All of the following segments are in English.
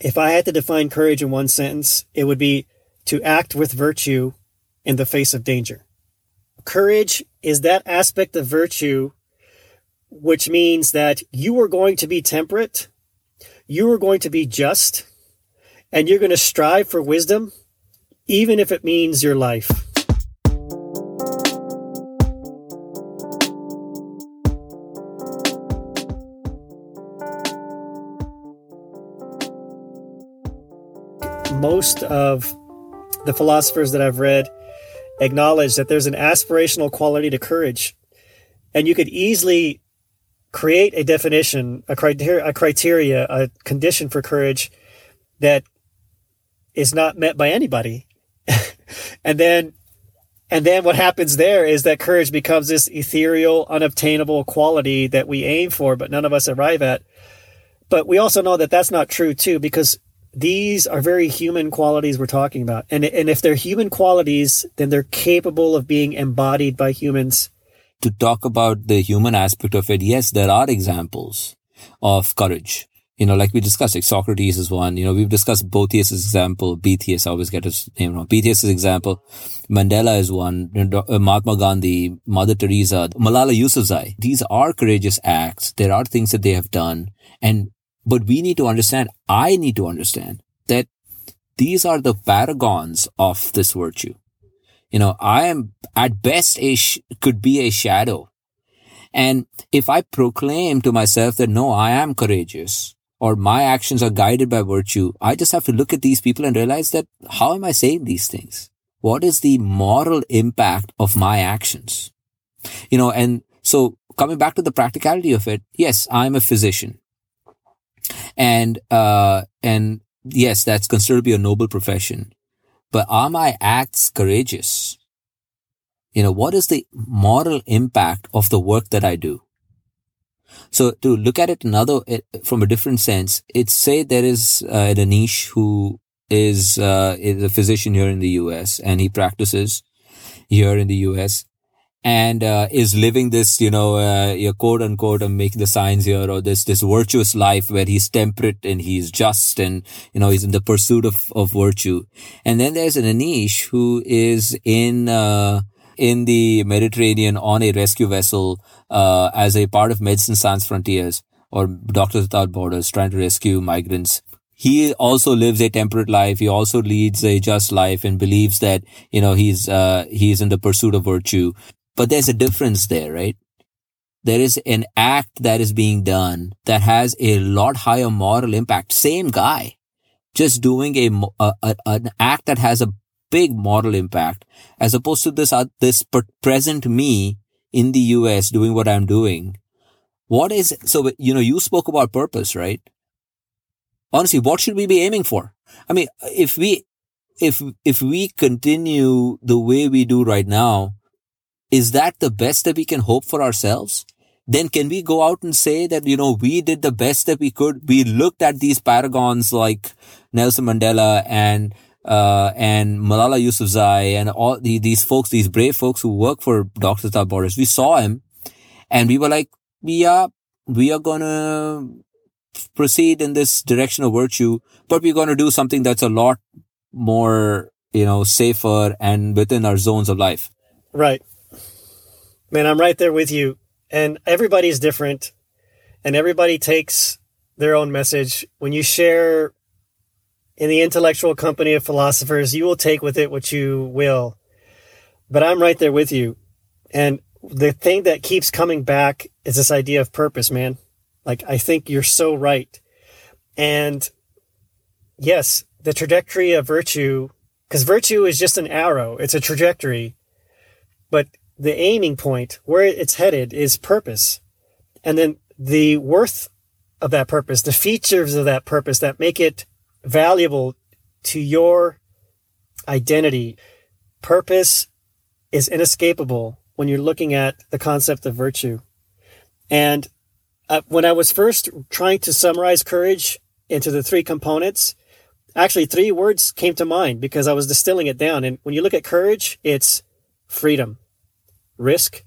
if I had to define courage in one sentence, it would be to act with virtue in the face of danger. Courage is that aspect of virtue which means that you are going to be temperate, you are going to be just, and you're going to strive for wisdom, even if it means your life. Most of the philosophers that I've read acknowledge that there's an aspirational quality to courage. And you could easily create a definition, a criteria, a criteria, a condition for courage that is not met by anybody. and then, and then what happens there is that courage becomes this ethereal, unobtainable quality that we aim for, but none of us arrive at. But we also know that that's not true too, because these are very human qualities we're talking about. And, and if they're human qualities, then they're capable of being embodied by humans. To talk about the human aspect of it, yes, there are examples of courage. You know, like we discussed, like Socrates is one. You know, we've discussed Boethius' example, BTS, I always get his name wrong. BTS' example. Mandela is one. Uh, Mahatma Gandhi, Mother Teresa, Malala Yousafzai. These are courageous acts. There are things that they have done. And but we need to understand, I need to understand that these are the paragons of this virtue. You know, I am at best a, sh- could be a shadow. And if I proclaim to myself that no, I am courageous or my actions are guided by virtue, I just have to look at these people and realize that how am I saying these things? What is the moral impact of my actions? You know, and so coming back to the practicality of it, yes, I'm a physician. And, uh, and yes, that's considered to be a noble profession. But are my acts courageous? You know, what is the moral impact of the work that I do? So to look at it another, from a different sense, it's say there is uh, an Anish who is, uh, is a physician here in the US and he practices here in the US and uh, is living this, you know, uh, quote unquote, I'm making the signs here, or this this virtuous life where he's temperate and he's just, and you know, he's in the pursuit of of virtue. And then there's an Anish who is in uh, in the Mediterranean on a rescue vessel uh, as a part of Medicine Sans Frontiers or Doctors Without Borders, trying to rescue migrants he also lives a temperate life. He also leads a just life and believes that, you know, he's, uh, he's in the pursuit of virtue. But there's a difference there, right? There is an act that is being done that has a lot higher moral impact. Same guy, just doing a, a, a an act that has a big moral impact as opposed to this, uh, this present me in the US doing what I'm doing. What is, so, you know, you spoke about purpose, right? Honestly, what should we be aiming for? I mean, if we, if, if we continue the way we do right now, is that the best that we can hope for ourselves? Then can we go out and say that, you know, we did the best that we could? We looked at these paragons like Nelson Mandela and, uh, and Malala Yousafzai and all the, these folks, these brave folks who work for Doctors Without Borders. We saw him and we were like, yeah, we are going to proceed in this direction of virtue, but we're going to do something that's a lot more, you know, safer and within our zones of life. Right. Man, I'm right there with you. And everybody's different and everybody takes their own message. When you share in the intellectual company of philosophers, you will take with it what you will. But I'm right there with you. And the thing that keeps coming back is this idea of purpose, man. Like, I think you're so right. And yes, the trajectory of virtue, because virtue is just an arrow, it's a trajectory. But the aiming point, where it's headed, is purpose. And then the worth of that purpose, the features of that purpose that make it valuable to your identity. Purpose is inescapable when you're looking at the concept of virtue. And uh, when I was first trying to summarize courage into the three components, actually three words came to mind because I was distilling it down. And when you look at courage, it's freedom risk,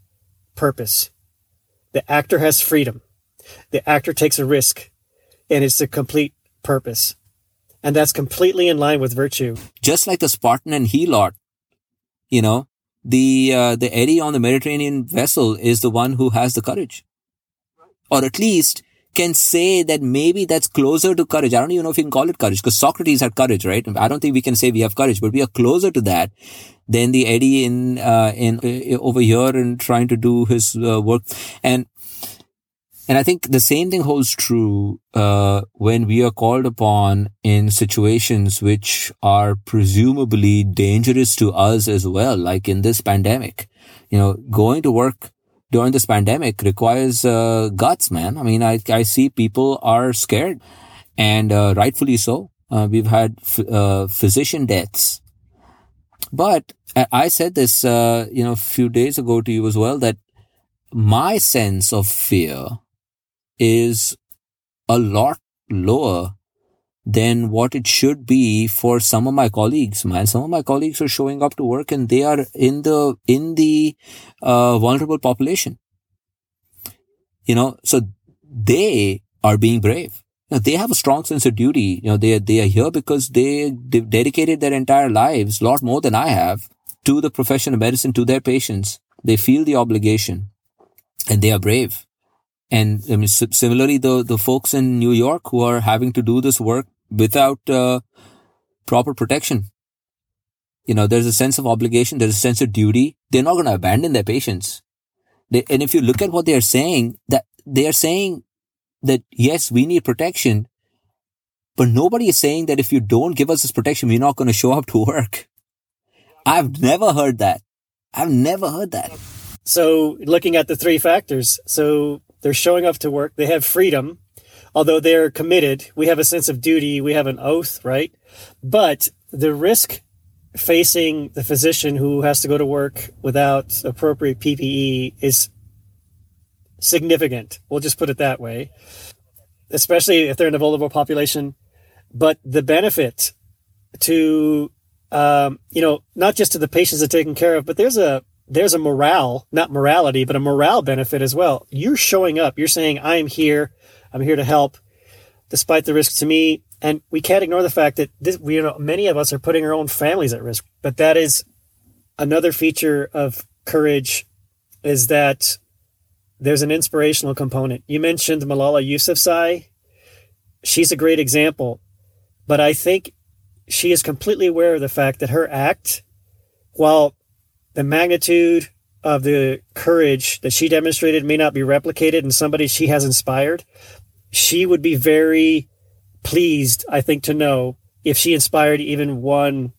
purpose. The actor has freedom. The actor takes a risk and it's a complete purpose. And that's completely in line with virtue. Just like the Spartan and Helot, you know, the, uh, the Eddie on the Mediterranean vessel is the one who has the courage. Or at least can say that maybe that's closer to courage. I don't even know if you can call it courage because Socrates had courage, right? I don't think we can say we have courage, but we are closer to that than the Eddie in, uh, in, uh, over here and trying to do his uh, work. And, and I think the same thing holds true, uh, when we are called upon in situations which are presumably dangerous to us as well, like in this pandemic. You know, going to work during this pandemic requires uh, guts, man. I mean, I, I see people are scared and uh, rightfully so. Uh, we've had f- uh, physician deaths. But I said this, uh, you know, a few days ago to you as well, that my sense of fear is a lot lower than what it should be for some of my colleagues, man. Some of my colleagues are showing up to work and they are in the, in the, uh, vulnerable population. You know, so they are being brave. Know, they have a strong sense of duty. You know, they, they are here because they, they've dedicated their entire lives, a lot more than I have, to the profession of medicine, to their patients. They feel the obligation and they are brave. And I mean, similarly, the, the folks in New York who are having to do this work without uh, proper protection. You know, there's a sense of obligation. There's a sense of duty. They're not going to abandon their patients. They, and if you look at what they are saying, that they are saying that yes, we need protection, but nobody is saying that if you don't give us this protection, we're not going to show up to work. I've never heard that. I've never heard that. So looking at the three factors, so they're showing up to work. They have freedom although they're committed, we have a sense of duty, we have an oath, right? But the risk facing the physician who has to go to work without appropriate PPE is significant. We'll just put it that way, especially if they're in a vulnerable population. But the benefit to, um, you know, not just to the patients they're taking care of, but there's a there's a morale, not morality, but a morale benefit as well. You're showing up. You're saying, I'm here. I'm here to help, despite the risk to me. And we can't ignore the fact that this, we, you know, many of us are putting our own families at risk. But that is another feature of courage is that there's an inspirational component. You mentioned Malala Yousafzai. She's a great example, but I think she is completely aware of the fact that her act, while the magnitude of the courage that she demonstrated may not be replicated in somebody she has inspired, she would be very pleased, I think, to know if she inspired even one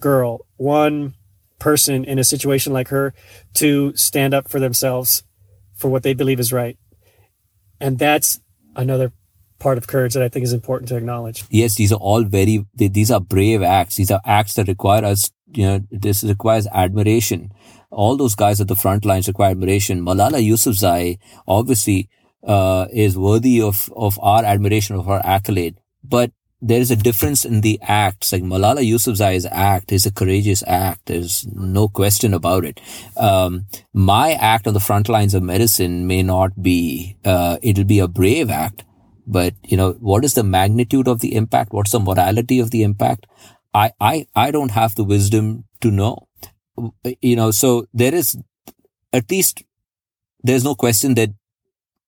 girl, one person in a situation like her to stand up for themselves for what they believe is right. And that's another part of courage that I think is important to acknowledge. Yes, these are all very, these are brave acts. These are acts that require us, you know, this requires admiration. All those guys at the front lines require admiration. Malala Yousafzai, obviously, uh, is worthy of, of our admiration, of our accolade. But there is a difference in the acts. Like Malala Yousafzai's act is a courageous act. There's no question about it. Um, my act on the front lines of medicine may not be, uh, it'll be a brave act, but you know, what is the magnitude of the impact? What's the morality of the impact? I, I, I don't have the wisdom to know. You know, so there is at least there's no question that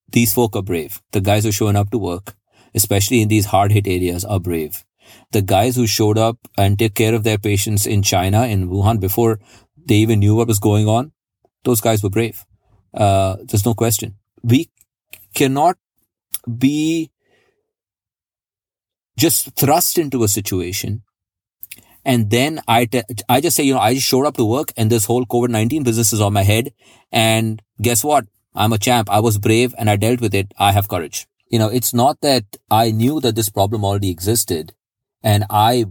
these folk are brave. The guys who showing up to work, especially in these hard hit areas, are brave. The guys who showed up and took care of their patients in China, in Wuhan, before they even knew what was going on, those guys were brave. Uh, there's no question. We cannot be just thrust into a situation and then I, I just say, you know, I just showed up to work and this whole COVID-19 business is on my head. And guess what? I'm a champ. I was brave and I dealt with it. I have courage. You know, it's not that I knew that this problem already existed and I,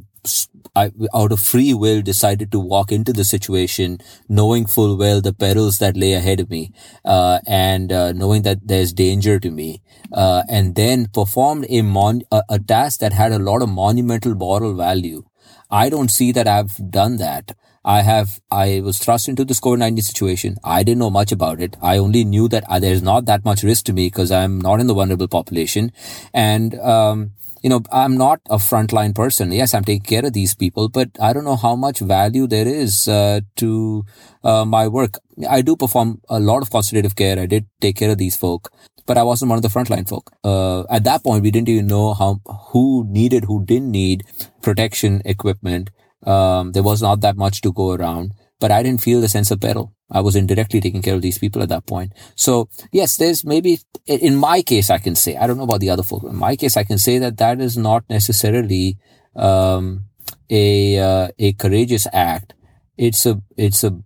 I, out of free will decided to walk into the situation knowing full well the perils that lay ahead of me, uh, and, uh, knowing that there's danger to me, uh, and then performed a mon, a, a task that had a lot of monumental moral value. I don't see that I've done that. I have, I was thrust into this COVID-19 situation. I didn't know much about it. I only knew that uh, there's not that much risk to me because I'm not in the vulnerable population. And, um, you know, I'm not a frontline person. Yes, I'm taking care of these people, but I don't know how much value there is uh, to uh, my work. I do perform a lot of consultative care. I did take care of these folk, but I wasn't one of the frontline folk. Uh, at that point, we didn't even know how who needed, who didn't need protection equipment. Um, there was not that much to go around, but I didn't feel the sense of peril. I was indirectly taking care of these people at that point. So yes, there's maybe in my case, I can say, I don't know about the other folk. In my case, I can say that that is not necessarily, um, a, uh, a courageous act. It's a, it's a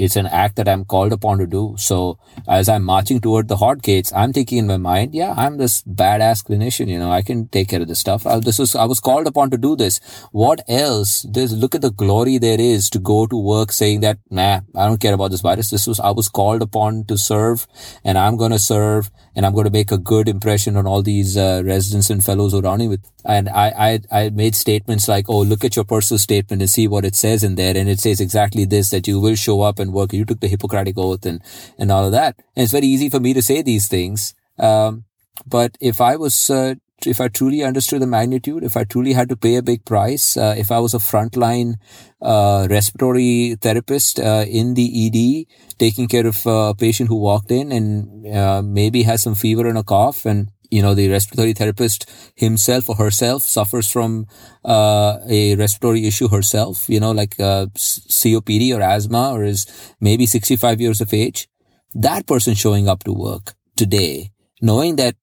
it's an act that I'm called upon to do. So as I'm marching toward the hot gates, I'm thinking in my mind, yeah, I'm this badass clinician. You know, I can take care of this stuff. I, this was, I was called upon to do this. What else? There's, look at the glory there is to go to work saying that, nah, I don't care about this virus. This was, I was called upon to serve and I'm going to serve and I'm going to make a good impression on all these uh, residents and fellows around me with. And I, I, I made statements like, oh, look at your personal statement and see what it says in there. And it says exactly this, that you will show up and work. You took the Hippocratic oath and, and all of that. And it's very easy for me to say these things. Um, but if I was, uh, if I truly understood the magnitude, if I truly had to pay a big price, uh, if I was a frontline uh, respiratory therapist uh, in the ED, taking care of a patient who walked in and uh, maybe has some fever and a cough, and you know the respiratory therapist himself or herself suffers from uh, a respiratory issue herself, you know, like uh, COPD or asthma, or is maybe 65 years of age. That person showing up to work today, knowing that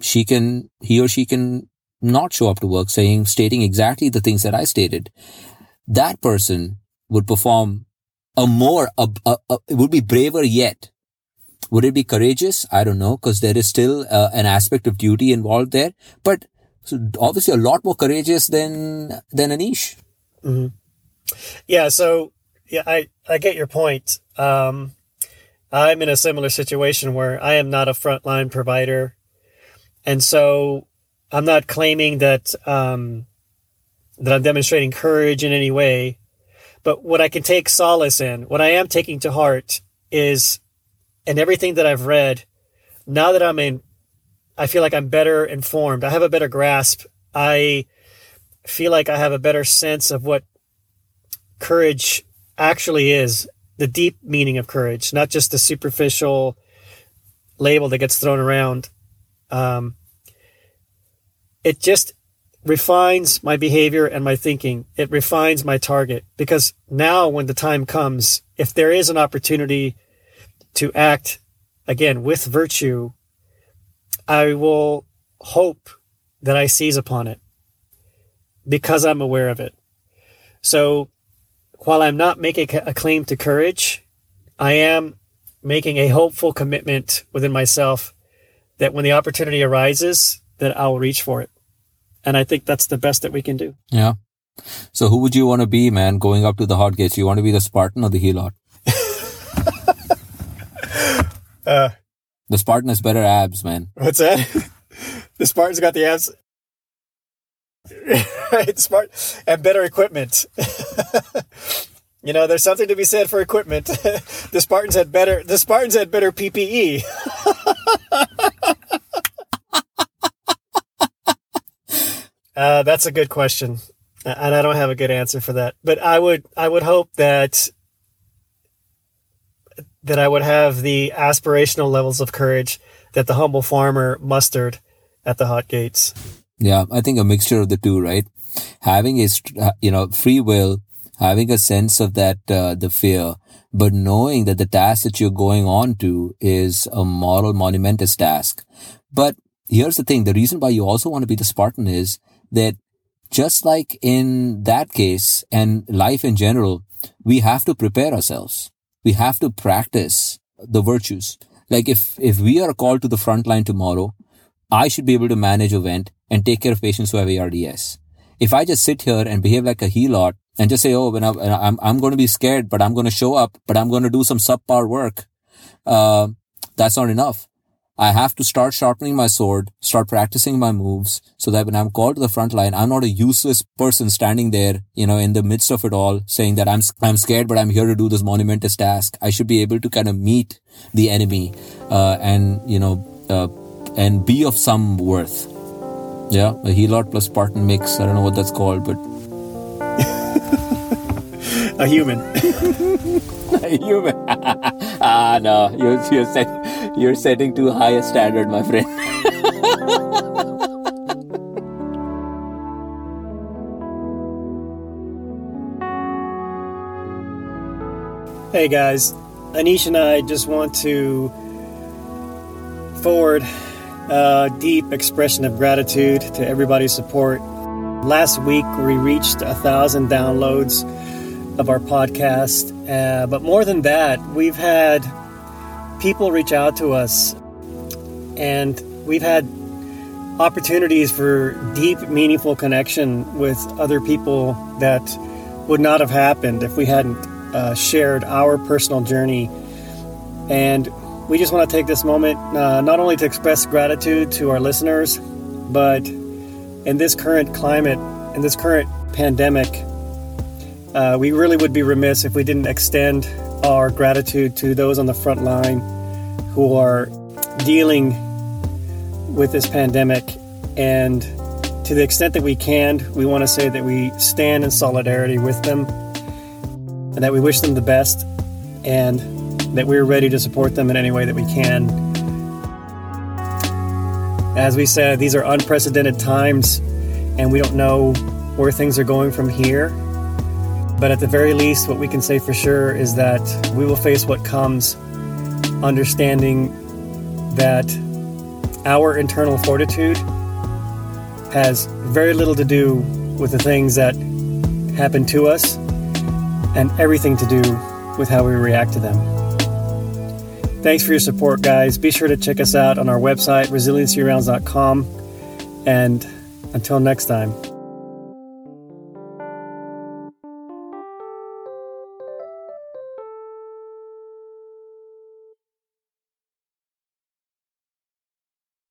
she can, he or she can not show up to work saying, stating exactly the things that I stated. That person would perform a more, a, a, a would be braver yet. Would it be courageous? I don't know, because there is still uh, an aspect of duty involved there, but obviously a lot more courageous than, than Anish. Mm-hmm. Yeah. So yeah, I, I get your point. Um, I'm in a similar situation where I am not a frontline provider. And so I'm not claiming that, um, that I'm demonstrating courage in any way. But what I can take solace in, what I am taking to heart is, and everything that I've read, now that I'm in, I feel like I'm better informed. I have a better grasp. I feel like I have a better sense of what courage actually is, the deep meaning of courage, not just the superficial label that gets thrown around. Um, it just refines my behavior and my thinking. It refines my target because now when the time comes, if there is an opportunity to act again with virtue, I will hope that I seize upon it because I'm aware of it. So while I'm not making a claim to courage, I am making a hopeful commitment within myself that when the opportunity arises, that I'll reach for it. And I think that's the best that we can do. Yeah. So who would you want to be, man, going up to the hot gates? You want to be the Spartan or the Helot? Uh, the Spartan has better abs, man. What's that? the Spartan's got the abs. right, smart and better equipment. you know, there's something to be said for equipment. the Spartans had better. The Spartans had better PPE. Uh, that's a good question, and I don't have a good answer for that. But I would I would hope that that I would have the aspirational levels of courage that the humble farmer mustered at the hot gates. Yeah, I think a mixture of the two, right? Having a you know free will, having a sense of that uh, the fear, but knowing that the task that you're going on to is a moral monumentous task. But here's the thing: the reason why you also want to be the Spartan is that just like in that case and life in general, we have to prepare ourselves. We have to practice the virtues. Like if, if we are called to the front line tomorrow, I should be able to manage a vent and take care of patients who have ARDS. If I just sit here and behave like a helot and just say, oh, when I, am I'm going to be scared, but I'm going to show up, but I'm going to do some subpar work, uh, that's not enough. I have to start sharpening my sword, start practicing my moves so that when I'm called to the front line, I'm not a useless person standing there, you know, in the midst of it all saying that I'm, I'm scared, but I'm here to do this monumentous task. I should be able to kind of meet the enemy, uh, and, you know, uh, and be of some worth. Yeah, a Helot plus Spartan mix. I don't know what that's called, but a human. a human. ah, no, you're you're, set, you're setting too high a standard, my friend. hey guys, Anish and I just want to forward a deep expression of gratitude to everybody's support. Last week we reached a thousand downloads of our podcast, uh, but more than that, we've had people reach out to us and we've had opportunities for deep, meaningful connection with other people that would not have happened if we hadn't uh, shared our personal journey. And we just want to take this moment uh, not only to express gratitude to our listeners, but in this current climate, in this current pandemic, uh, we really would be remiss if we didn't extend our gratitude to those on the front line who are dealing with this pandemic. And to the extent that we can, we want to say that we stand in solidarity with them and that we wish them the best and that we're ready to support them in any way that we can. As we said, these are unprecedented times and we don't know where things are going from here. But at the very least, what we can say for sure is that we will face what comes, understanding that our internal fortitude has very little to do with the things that happen to us and everything to do with how we react to them. Thanks for your support, guys. Be sure to check us out on our website, resiliencyrounds.com. And until next time.